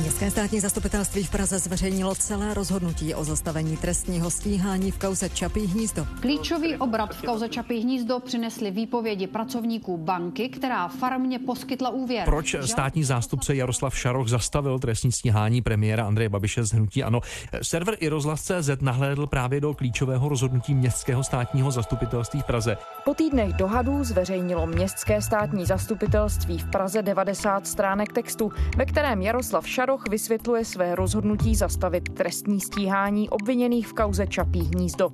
Městské státní zastupitelství v Praze zveřejnilo celé rozhodnutí o zastavení trestního stíhání v kauze Čapí hnízdo. Klíčový obrat v kauze Čapí hnízdo přinesly výpovědi pracovníků banky, která farmě poskytla úvěr. Proč státní zástupce Jaroslav Šaroch zastavil trestní stíhání premiéra Andreje Babiše z hnutí Ano? Server iRozhlas.cz nahlédl právě do klíčového rozhodnutí Městského státního zastupitelství v Praze. Po týdnech dohadů zveřejnilo Městské státní zastupitelství v Praze 90 stránek textu, ve kterém Jaroslav Šaroch Šaroch vysvětluje své rozhodnutí zastavit trestní stíhání obviněných v kauze Čapí hnízdo.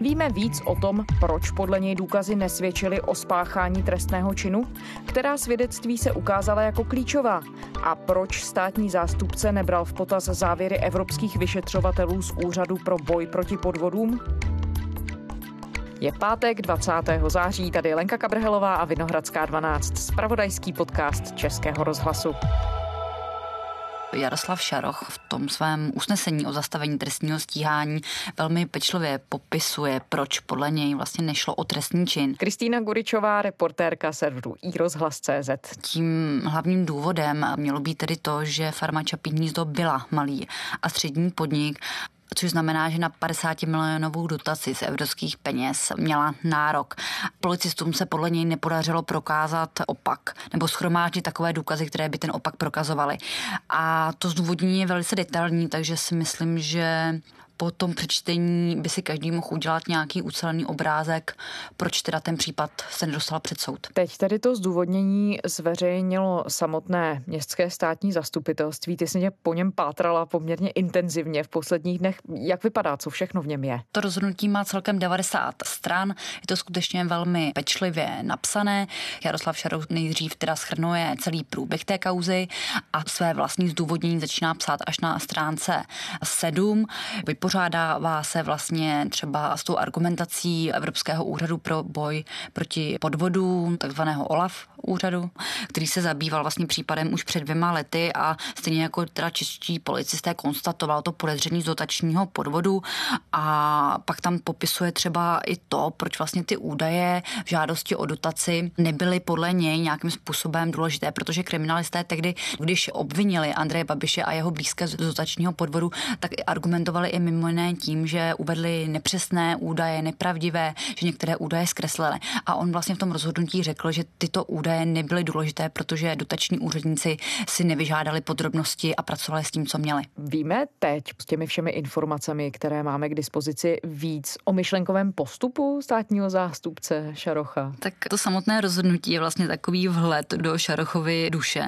Víme víc o tom, proč podle něj důkazy nesvědčily o spáchání trestného činu, která svědectví se ukázala jako klíčová a proč státní zástupce nebral v potaz závěry evropských vyšetřovatelů z Úřadu pro boj proti podvodům? Je pátek 20. září, tady Lenka Kabrhelová a Vinohradská 12, spravodajský podcast Českého rozhlasu. Jaroslav Šaroch v tom svém usnesení o zastavení trestního stíhání velmi pečlivě popisuje, proč podle něj vlastně nešlo o trestní čin. Kristýna Guričová, reportérka serveru iRozhlas.cz. Tím hlavním důvodem mělo být tedy to, že farma Čapí hnízdo byla malý a střední podnik což znamená, že na 50 milionovou dotaci z evropských peněz měla nárok. Policistům se podle něj nepodařilo prokázat opak nebo schromáždit takové důkazy, které by ten opak prokazovaly. A to zdůvodnění je velice detailní, takže si myslím, že po tom přečtení by si každý mohl udělat nějaký ucelený obrázek, proč teda ten případ se nedostal před soud. Teď tedy to zdůvodnění zveřejnilo samotné městské státní zastupitelství. Ty jsi mě po něm pátrala poměrně intenzivně v posledních dnech. Jak vypadá, co všechno v něm je? To rozhodnutí má celkem 90 stran. Je to skutečně velmi pečlivě napsané. Jaroslav Šarou nejdřív teda schrnuje celý průběh té kauzy a své vlastní zdůvodnění začíná psát až na stránce 7 vypořádává se vlastně třeba s tou argumentací Evropského úřadu pro boj proti podvodům, takzvaného OLAF úřadu, který se zabýval vlastně případem už před dvěma lety a stejně jako teda čeští policisté konstatoval to podezření z dotačního podvodu a pak tam popisuje třeba i to, proč vlastně ty údaje v žádosti o dotaci nebyly podle něj nějakým způsobem důležité, protože kriminalisté tehdy, když obvinili Andreje Babiše a jeho blízké z dotačního podvodu, tak argumentovali i mimo jiné tím, že uvedli nepřesné údaje, nepravdivé, že některé údaje zkreslili. A on vlastně v tom rozhodnutí řekl, že tyto údaje nebyly důležité, protože dotační úředníci si nevyžádali podrobnosti a pracovali s tím, co měli. Víme teď s těmi všemi informacemi, které máme k dispozici, víc o myšlenkovém postupu státního zástupce Šarocha? Tak to samotné rozhodnutí je vlastně takový vhled do Šarochovy duše.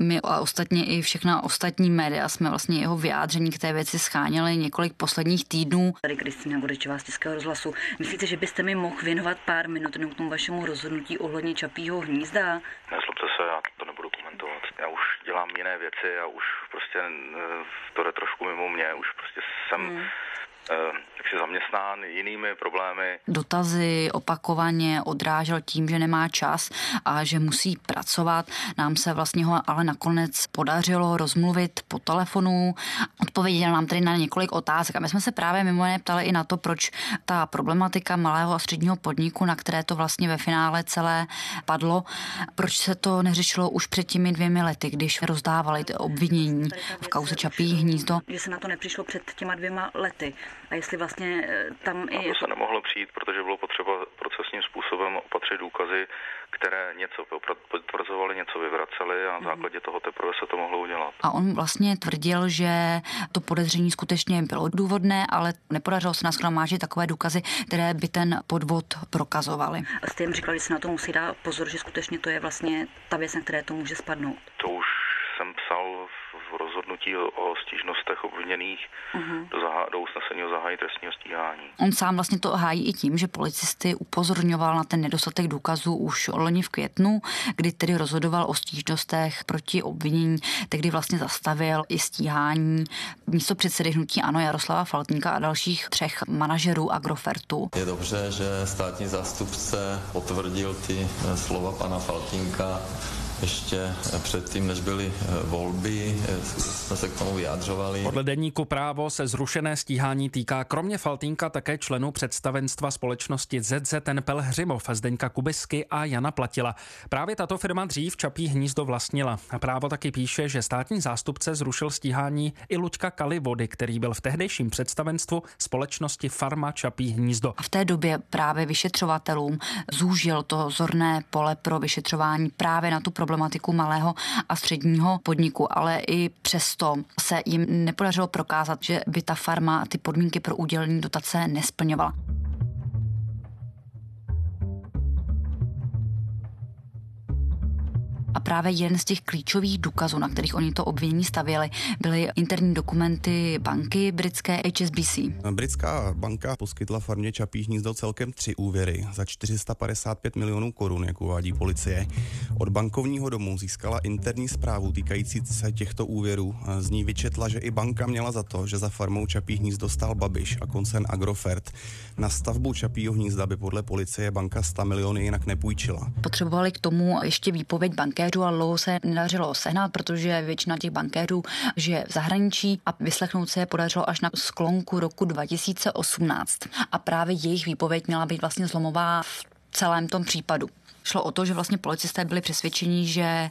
My a ostatně i všechna ostatní média jsme vlastně jeho vyjádření k té věci scháněli několik posledních týdnů. Tady Kristýna Budečová z Českého rozhlasu. Myslíte, že byste mi mohl věnovat pár minut k tomu vašemu rozhodnutí ohledně Čapího hnízda? Nezlobte se, já to nebudu komentovat. Já už dělám jiné věci a už prostě eh, to jde trošku mimo mě, už prostě jsem hmm takže zaměstnán jinými problémy. Dotazy opakovaně odrážel tím, že nemá čas a že musí pracovat. Nám se vlastně ho ale nakonec podařilo rozmluvit po telefonu. Odpověděl nám tedy na několik otázek a my jsme se právě mimo jiné ptali i na to, proč ta problematika malého a středního podniku, na které to vlastně ve finále celé padlo, proč se to neřešilo už před těmi dvěmi lety, když rozdávali obvinění v kauze Čapí hnízdo. Že se na to nepřišlo před těma dvěma lety a jestli vlastně eh, tam i... Na to se nemohlo přijít, protože bylo potřeba procesním způsobem opatřit důkazy, které něco potvrzovaly, něco vyvracely a na mhm. základě toho teprve se to mohlo udělat. A on vlastně tvrdil, že to podezření skutečně bylo důvodné, ale nepodařilo se nás chromážit takové důkazy, které by ten podvod prokazovaly. A jste jim říkali, že se na to musí dát pozor, že skutečně to je vlastně ta věc, na které to může spadnout. To už jsem psal v rozhodnutí o stížnostech obviněných uh-huh. do, zahá, do usnesení o zahájení trestního stíhání. On sám vlastně to hájí i tím, že policisty upozorňoval na ten nedostatek důkazů už loni v květnu, kdy tedy rozhodoval o stížnostech proti obvinění, tehdy vlastně zastavil i stíhání místo předsedy hnutí Ano Jaroslava Faltníka a dalších třech manažerů Agrofertu. Je dobře, že státní zástupce potvrdil ty slova pana Faltínka ještě předtím, než byly volby, jsme se k tomu vyjadřovali. Podle deníku právo se zrušené stíhání týká kromě Faltínka také členů představenstva společnosti ZZN Pelhřimov, Zdeňka Kubisky a Jana Platila. Právě tato firma dřív Čapí hnízdo vlastnila. A právo taky píše, že státní zástupce zrušil stíhání i Luďka Kalivody, který byl v tehdejším představenstvu společnosti Farma Čapí hnízdo. A v té době právě vyšetřovatelům zúžil to zorné pole pro vyšetřování právě na tu problematiku malého a středního podniku, ale i přesto se jim nepodařilo prokázat, že by ta farma ty podmínky pro udělení dotace nesplňovala. A právě jeden z těch klíčových důkazů, na kterých oni to obvinění stavěli, byly interní dokumenty banky britské HSBC. Britská banka poskytla farmě Čapí hnízdo celkem tři úvěry za 455 milionů korun, jak uvádí policie. Od bankovního domu získala interní zprávu týkající se těchto úvěrů. Z ní vyčetla, že i banka měla za to, že za farmou Čapí hnízdo stál Babiš a koncern Agrofert. Na stavbu Čapího hnízda by podle policie banka 100 miliony jinak nepůjčila. Potřebovali k tomu ještě výpověď banké bankéřů a dlouho se nedařilo sehnat, protože většina těch bankéřů žije v zahraničí a vyslechnout se je podařilo až na sklonku roku 2018. A právě jejich výpověď měla být vlastně zlomová v celém tom případu. Šlo o to, že vlastně policisté byli přesvědčeni, že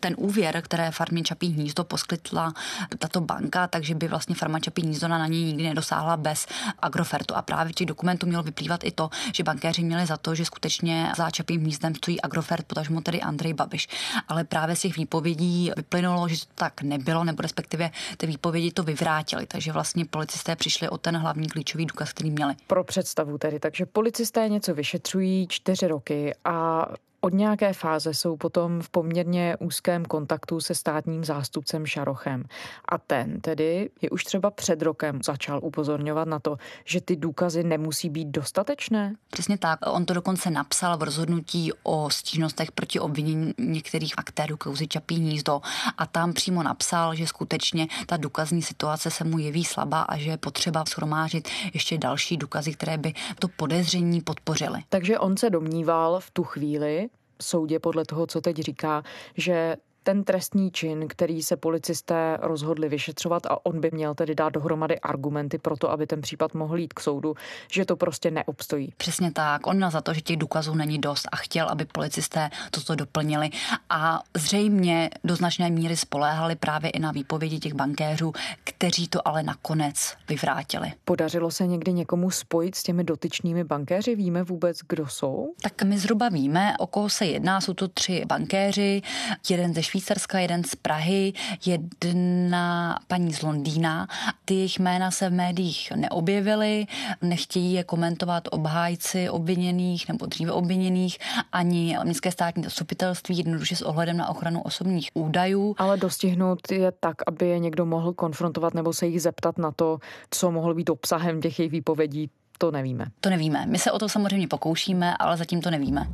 ten úvěr, které farmě Čapí hnízdo poskytla tato banka, takže by vlastně farma Čapí hnízdo na něj nikdy nedosáhla bez Agrofertu. A právě těch dokumentů mělo vyplývat i to, že bankéři měli za to, že skutečně za Čapím hnízdem stojí Agrofert, potažmo tedy Andrej Babiš. Ale právě z těch výpovědí vyplynulo, že to tak nebylo, nebo respektive ty výpovědi to vyvrátili. Takže vlastně policisté přišli o ten hlavní klíčový důkaz, který měli. Pro představu tedy, takže policisté něco vyšetřují čtyři roky a od nějaké fáze jsou potom v poměrně úzkém kontaktu se státním zástupcem Šarochem. A ten tedy je už třeba před rokem začal upozorňovat na to, že ty důkazy nemusí být dostatečné. Přesně tak. On to dokonce napsal v rozhodnutí o stížnostech proti obvinění některých aktérů kauzy Čapí hnízdo a tam přímo napsal, že skutečně ta důkazní situace se mu jeví slabá a že je potřeba shromážit ještě další důkazy, které by to podezření podpořily. Takže on se domníval v tu chvíli, soudě podle toho, co teď říká, že ten trestní čin, který se policisté rozhodli vyšetřovat a on by měl tedy dát dohromady argumenty pro to, aby ten případ mohl jít k soudu, že to prostě neobstojí. Přesně tak. On měl za to, že těch důkazů není dost a chtěl, aby policisté toto doplnili a zřejmě do značné míry spoléhali právě i na výpovědi těch bankéřů, kteří to ale nakonec vyvrátili. Podařilo se někdy někomu spojit s těmi dotyčnými bankéři? Víme vůbec, kdo jsou? Tak my zhruba víme, o koho se jedná. Jsou to tři bankéři, jeden ze Švýcarska, jeden z Prahy, jedna paní z Londýna. Ty jejich jména se v médiích neobjevily, nechtějí je komentovat obhájci obviněných nebo dříve obviněných, ani městské státní zastupitelství, jednoduše s ohledem na ochranu osobních údajů. Ale dostihnout je tak, aby je někdo mohl konfrontovat nebo se jich zeptat na to, co mohlo být obsahem těch jejich výpovědí, to nevíme. To nevíme. My se o to samozřejmě pokoušíme, ale zatím to nevíme.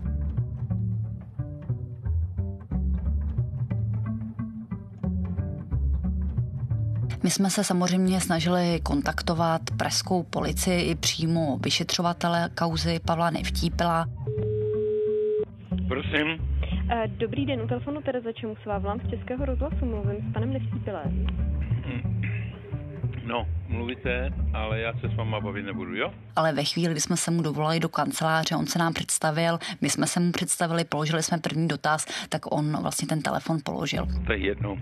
My jsme se samozřejmě snažili kontaktovat preskou policii i přímo vyšetřovatele kauzy Pavla Nevtípila. Prosím. Eh, dobrý den, u telefonu Tereza Čemusová, volám z Českého rozhlasu, mluvím s panem Nevtípilem. Hm. No, mluvíte, ale já se s váma bavit nebudu, jo? Ale ve chvíli, kdy jsme se mu dovolali do kanceláře, on se nám představil, my jsme se mu představili, položili jsme první dotaz, tak on vlastně ten telefon položil. To je jedno.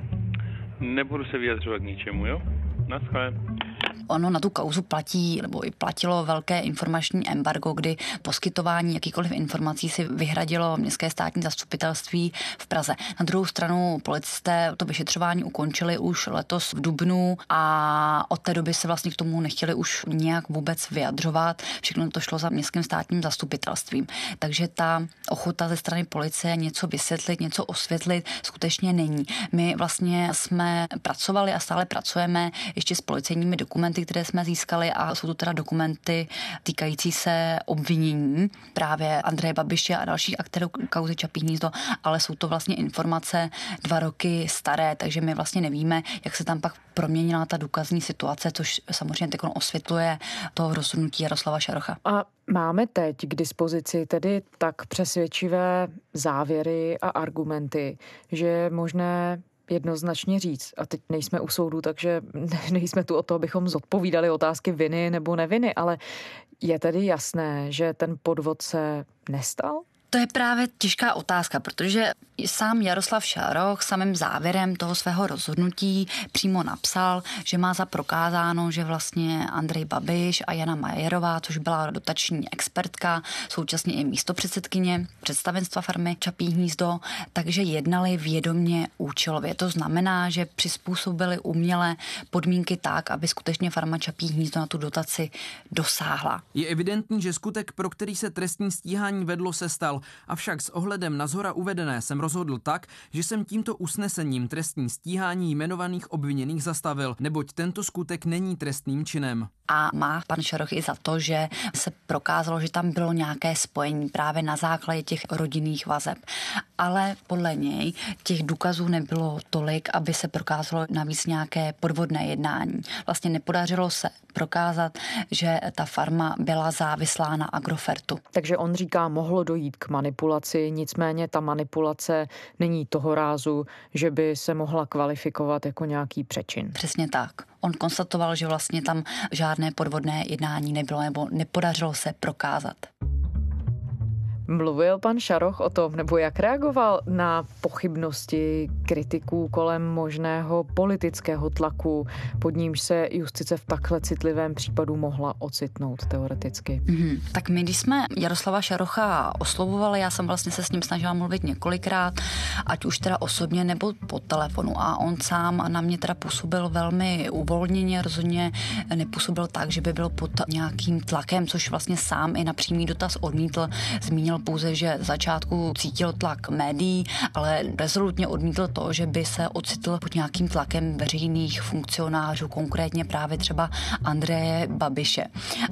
Nebudu se vyjadřovat k ničemu, jo? Naschle. Ono na tu kauzu platí, nebo i platilo velké informační embargo, kdy poskytování jakýkoliv informací si vyhradilo městské státní zastupitelství v Praze. Na druhou stranu policisté to vyšetřování ukončili už letos v Dubnu a od té doby se vlastně k tomu nechtěli už nějak vůbec vyjadřovat. Všechno to šlo za městským státním zastupitelstvím. Takže ta ochota ze strany policie něco vysvětlit, něco osvětlit skutečně není. My vlastně jsme pracovali a stále pracujeme ještě s policejními dokumenty dokumenty, které jsme získali a jsou to teda dokumenty týkající se obvinění právě Andreje Babiše a dalších aktérů kauzy Čapí hnízdo, ale jsou to vlastně informace dva roky staré, takže my vlastně nevíme, jak se tam pak proměnila ta důkazní situace, což samozřejmě teď osvětluje to rozhodnutí Jaroslava Šarocha. A máme teď k dispozici tedy tak přesvědčivé závěry a argumenty, že je možné jednoznačně říct. A teď nejsme u soudu, takže nejsme tu o to, abychom zodpovídali otázky viny nebo neviny, ale je tedy jasné, že ten podvod se nestal? To je právě těžká otázka, protože sám Jaroslav Šaroch samým závěrem toho svého rozhodnutí přímo napsal, že má za prokázáno, že vlastně Andrej Babiš a Jana Majerová, což byla dotační expertka, současně i místo předsedkyně představenstva farmy Čapí hnízdo, takže jednali vědomně účelově. To znamená, že přizpůsobili uměle podmínky tak, aby skutečně farma Čapí hnízdo na tu dotaci dosáhla. Je evidentní, že skutek, pro který se trestní stíhání vedlo, se stal. Avšak s ohledem na zhora uvedené jsem rozhodl tak, že jsem tímto usnesením trestní stíhání jmenovaných obviněných zastavil, neboť tento skutek není trestným činem. A má pan Šaroch i za to, že se prokázalo, že tam bylo nějaké spojení právě na základě těch rodinných vazeb. Ale podle něj těch důkazů nebylo tolik, aby se prokázalo navíc nějaké podvodné jednání. Vlastně nepodařilo se prokázat, že ta farma byla závislá na Agrofertu. Takže on říká, mohlo dojít k manipulaci, nicméně ta manipulace není toho rázu, že by se mohla kvalifikovat jako nějaký přečin. Přesně tak. On konstatoval, že vlastně tam žádné podvodné jednání nebylo nebo nepodařilo se prokázat. Mluvil pan Šaroch o tom, nebo jak reagoval na pochybnosti kritiků kolem možného politického tlaku, pod nímž se justice v takhle citlivém případu mohla ocitnout teoreticky? Mm-hmm. Tak my, když jsme Jaroslava Šarocha oslovovali, já jsem vlastně se s ním snažila mluvit několikrát, ať už teda osobně nebo po telefonu a on sám na mě teda působil velmi uvolněně, rozhodně nepůsobil tak, že by byl pod nějakým tlakem, což vlastně sám i na přímý dotaz odmítl, zmínil pouze, že začátku cítil tlak médií, ale rezolutně odmítl to, že by se ocitl pod nějakým tlakem veřejných funkcionářů, konkrétně právě třeba Andreje Babiše.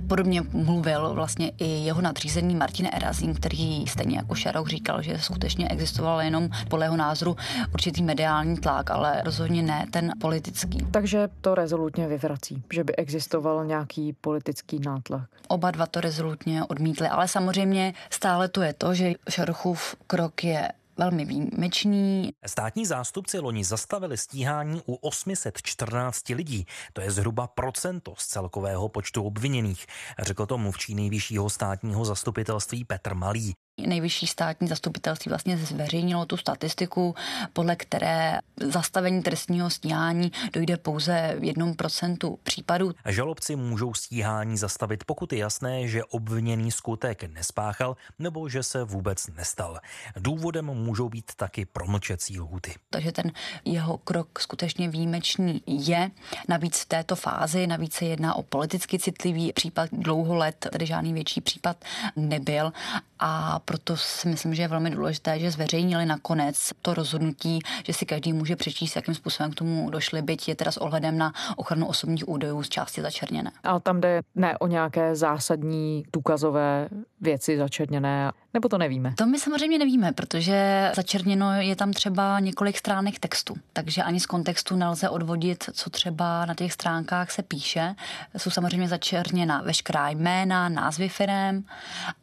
Podobně mluvil vlastně i jeho nadřízený Martin Erazín, který stejně jako Šarok říkal, že skutečně existoval jenom podle jeho názoru určitý mediální tlak, ale rozhodně ne ten politický. Takže to rezolutně vyvrací, že by existoval nějaký politický nátlak. Oba dva to rezolutně odmítli, ale samozřejmě stále to je to, že Šarochův krok je velmi výjimečný. Státní zástupci loni zastavili stíhání u 814 lidí. To je zhruba procento z celkového počtu obviněných, řekl to mluvčí nejvyššího státního zastupitelství Petr Malý. Nejvyšší státní zastupitelství vlastně zveřejnilo tu statistiku, podle které zastavení trestního stíhání dojde pouze v jednom procentu případů. Žalobci můžou stíhání zastavit, pokud je jasné, že obviněný skutek nespáchal nebo že se vůbec nestal. Důvodem můžou být taky promlčecí lhuty. Takže ten jeho krok skutečně výjimečný je. Navíc v této fázi, navíc se jedná o politicky citlivý případ dlouho let, tedy žádný větší případ nebyl a proto si myslím, že je velmi důležité, že zveřejnili nakonec to rozhodnutí, že si každý může přečíst, jakým způsobem k tomu došli, byť je teda s ohledem na ochranu osobních údajů z části začerněné. Ale tam jde ne o nějaké zásadní důkazové věci začerněné, nebo to nevíme? To my samozřejmě nevíme, protože začerněno je tam třeba několik stránek textu, takže ani z kontextu nelze odvodit, co třeba na těch stránkách se píše. Jsou samozřejmě začerněna veškerá jména, názvy firem,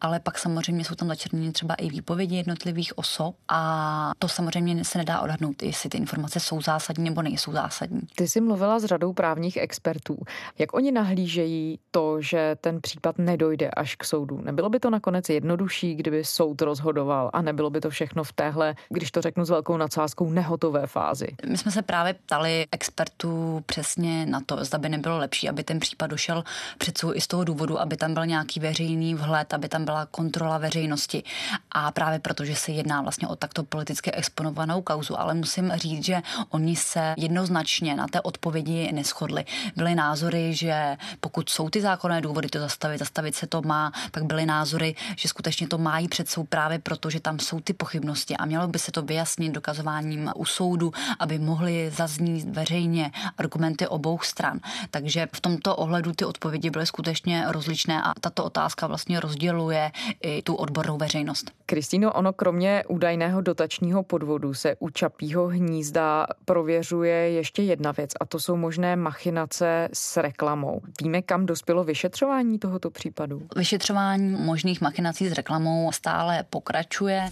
ale pak samozřejmě jsou tam začerněny třeba i výpovědi jednotlivých osob a to samozřejmě se nedá odhadnout, jestli ty informace jsou zásadní nebo nejsou zásadní. Ty jsi mluvila s řadou právních expertů. Jak oni nahlížejí to, že ten případ nedojde až k soudu? Nebylo by to nakonec jednodušší, kdyby soud rozhodoval a nebylo by to všechno v téhle, když to řeknu s velkou nadsázkou, nehotové fázi? My jsme se právě ptali expertů přesně na to, zda by nebylo lepší, aby ten případ došel před i z toho důvodu, aby tam byl nějaký veřejný vhled, aby tam byla kontrola veřejnosti. A právě proto, že se jedná vlastně o takto politicky exponovanou kauzu, ale musím říct, že oni se jednoznačně na té odpovědi neschodli. Byly názory, že pokud jsou ty zákonné důvody to zastavit, zastavit se to má, pak byly názory, že skutečně to mají před soud právě proto, že tam jsou ty pochybnosti a mělo by se to vyjasnit dokazováním u soudu, aby mohly zaznít veřejně argumenty obou stran. Takže v tomto ohledu ty odpovědi byly skutečně rozličné a tato otázka vlastně rozděluje i tu odbornou veřejnost. Kristýno, ono kromě údajného dotačního podvodu se u Čapího hnízda prověřuje ještě jedna věc a to jsou možné machinace s reklamou. Víme, kam dospělo vyšetřování tohoto případu? Vyšetřování možných machinací s reklamou stále pokračuje.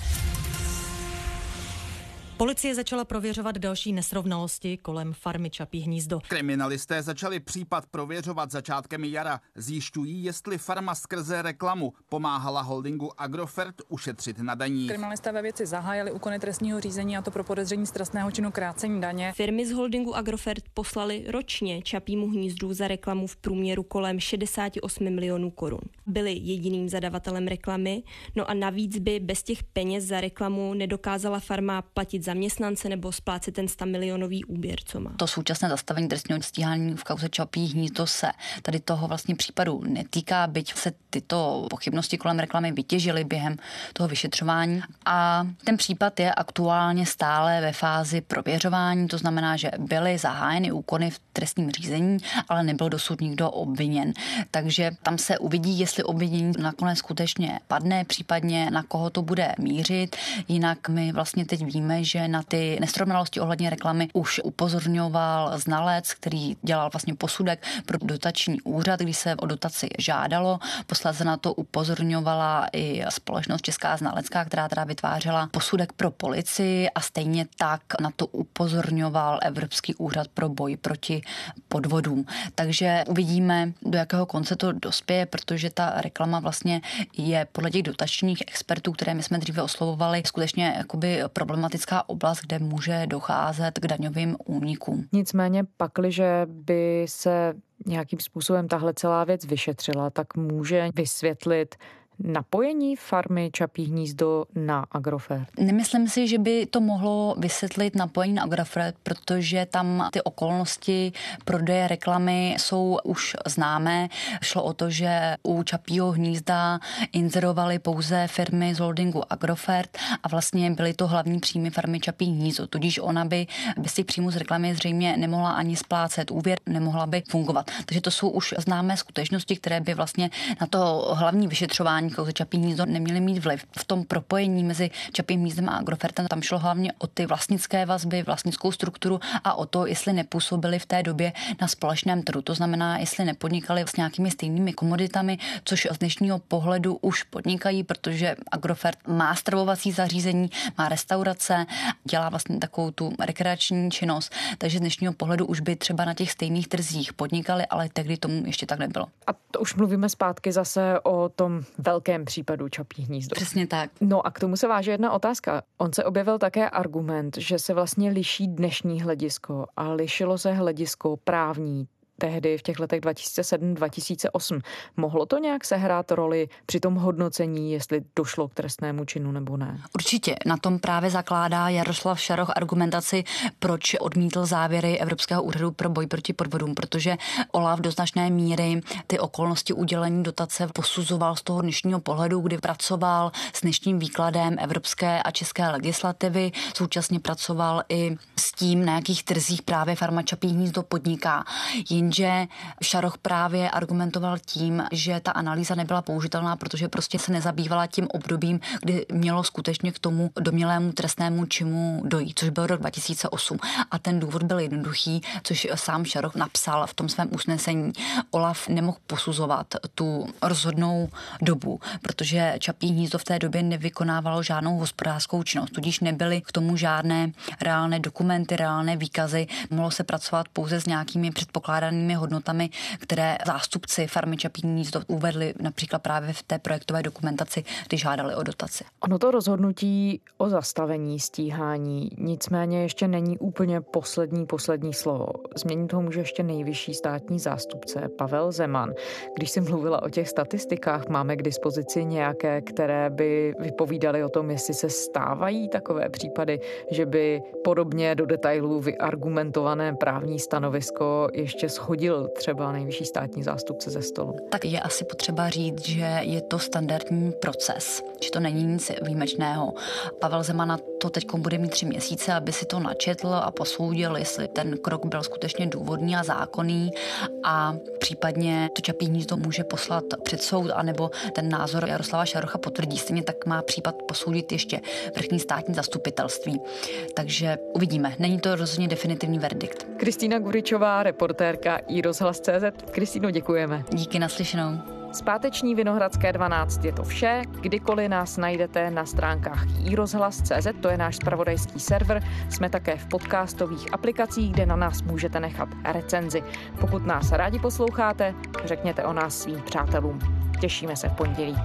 Policie začala prověřovat další nesrovnalosti kolem farmy Čapí hnízdo. Kriminalisté začali případ prověřovat začátkem jara. Zjišťují, jestli farma skrze reklamu pomáhala holdingu Agrofert ušetřit na daních. Kriminalisté ve věci zahájili úkony trestního řízení a to pro podezření z trestného činu krácení daně. Firmy z holdingu Agrofert poslali ročně Čapímu hnízdu za reklamu v průměru kolem 68 milionů korun. Byli jediným zadavatelem reklamy, no a navíc by bez těch peněz za reklamu nedokázala farma platit zaměstnance nebo splácet ten 100 milionový úvěr, co má. To současné zastavení trestního stíhání v kauze Čapí hnízdo se tady toho vlastně případu netýká, byť se tyto pochybnosti kolem reklamy vytěžily během toho vyšetřování. A ten případ je aktuálně stále ve fázi prověřování, to znamená, že byly zahájeny úkony v trestním řízení, ale nebyl dosud nikdo obviněn. Takže tam se uvidí, jestli obvinění nakonec skutečně padne, případně na koho to bude mířit. Jinak my vlastně teď víme, že na ty nesrovnalosti ohledně reklamy už upozorňoval znalec, který dělal vlastně posudek pro dotační úřad, když se o dotaci žádalo. Posledně na to upozorňovala i společnost Česká znalecká, která teda vytvářela posudek pro policii a stejně tak na to upozorňoval Evropský úřad pro boj proti podvodům. Takže uvidíme, do jakého konce to dospěje, protože ta reklama vlastně je podle těch dotačních expertů, které my jsme dříve oslovovali, skutečně jakoby problematická oblast, kde může docházet k daňovým únikům. Nicméně pakliže by se nějakým způsobem tahle celá věc vyšetřila, tak může vysvětlit napojení farmy Čapí hnízdo na Agrofert? Nemyslím si, že by to mohlo vysvětlit napojení na Agrofert, protože tam ty okolnosti prodeje reklamy jsou už známé. Šlo o to, že u Čapího hnízda inzerovali pouze firmy z holdingu Agrofert a vlastně byly to hlavní příjmy farmy Čapí hnízdo. Tudíž ona by bez těch příjmů z reklamy zřejmě nemohla ani splácet úvěr, nemohla by fungovat. Takže to jsou už známé skutečnosti, které by vlastně na to hlavní vyšetřování kauze Čapí hnízdo neměly mít vliv. V tom propojení mezi Čapím hnízdem a Agrofertem tam šlo hlavně o ty vlastnické vazby, vlastnickou strukturu a o to, jestli nepůsobili v té době na společném trhu. To znamená, jestli nepodnikali s nějakými stejnými komoditami, což z dnešního pohledu už podnikají, protože Agrofert má stravovací zařízení, má restaurace, dělá vlastně takovou tu rekreační činnost, takže z dnešního pohledu už by třeba na těch stejných trzích podnikali, ale tehdy tomu ještě tak nebylo. A to už mluvíme zpátky zase o tom velkém případu Čapí hnízdo. Přesně tak. No a k tomu se váže jedna otázka. On se objevil také argument, že se vlastně liší dnešní hledisko a lišilo se hledisko právní, tehdy v těch letech 2007-2008. Mohlo to nějak sehrát roli při tom hodnocení, jestli došlo k trestnému činu nebo ne? Určitě. Na tom právě zakládá Jaroslav Šaroch argumentaci, proč odmítl závěry Evropského úřadu pro boj proti podvodům, protože Olaf do značné míry ty okolnosti udělení dotace posuzoval z toho dnešního pohledu, kdy pracoval s dnešním výkladem evropské a české legislativy, současně pracoval i s tím, na jakých trzích právě farma Čapí hnízdo podniká. Jenže Šaroch právě argumentoval tím, že ta analýza nebyla použitelná, protože prostě se nezabývala tím obdobím, kdy mělo skutečně k tomu domělému trestnému činu dojít, což byl rok 2008. A ten důvod byl jednoduchý, což sám Šaroch napsal v tom svém usnesení. Olaf nemohl posuzovat tu rozhodnou dobu, protože Čapí hnízdo v té době nevykonávalo žádnou hospodářskou činnost, tudíž nebyly k tomu žádné reálné dokumenty, reálné výkazy. Mohlo se pracovat pouze s nějakými předpokládanými reálnými hodnotami, které zástupci farmy Čapí uvedli například právě v té projektové dokumentaci, když žádali o dotaci. Ono to rozhodnutí o zastavení stíhání nicméně ještě není úplně poslední, poslední slovo. Změnit toho může ještě nejvyšší státní zástupce Pavel Zeman. Když jsem mluvila o těch statistikách, máme k dispozici nějaké, které by vypovídaly o tom, jestli se stávají takové případy, že by podobně do detailů vyargumentované právní stanovisko ještě schodil třeba nejvyšší státní zástupce ze stolu. Tak je asi potřeba říct, že je to standardní proces, že to není nic výjimečného. Pavel Zemana to teď bude mít tři měsíce, aby si to načetl a posoudil, jestli ten krok byl skutečně důvodný a zákonný a případně to Čapí hnízdo může poslat před soud, anebo ten názor Jaroslava Šarocha potvrdí. Stejně tak má případ posoudit ještě vrchní státní zastupitelství. Takže uvidíme. Není to rozhodně definitivní verdikt. Kristýna Guričová, reportérka i rozhlas.cz. Kristýno, děkujeme. Díky naslyšenou. Zpáteční Vinohradské 12 je to vše. Kdykoliv nás najdete na stránkách iRozhlas.cz, to je náš spravodajský server. Jsme také v podcastových aplikacích, kde na nás můžete nechat recenzi. Pokud nás rádi posloucháte, řekněte o nás svým přátelům. Těšíme se v pondělí.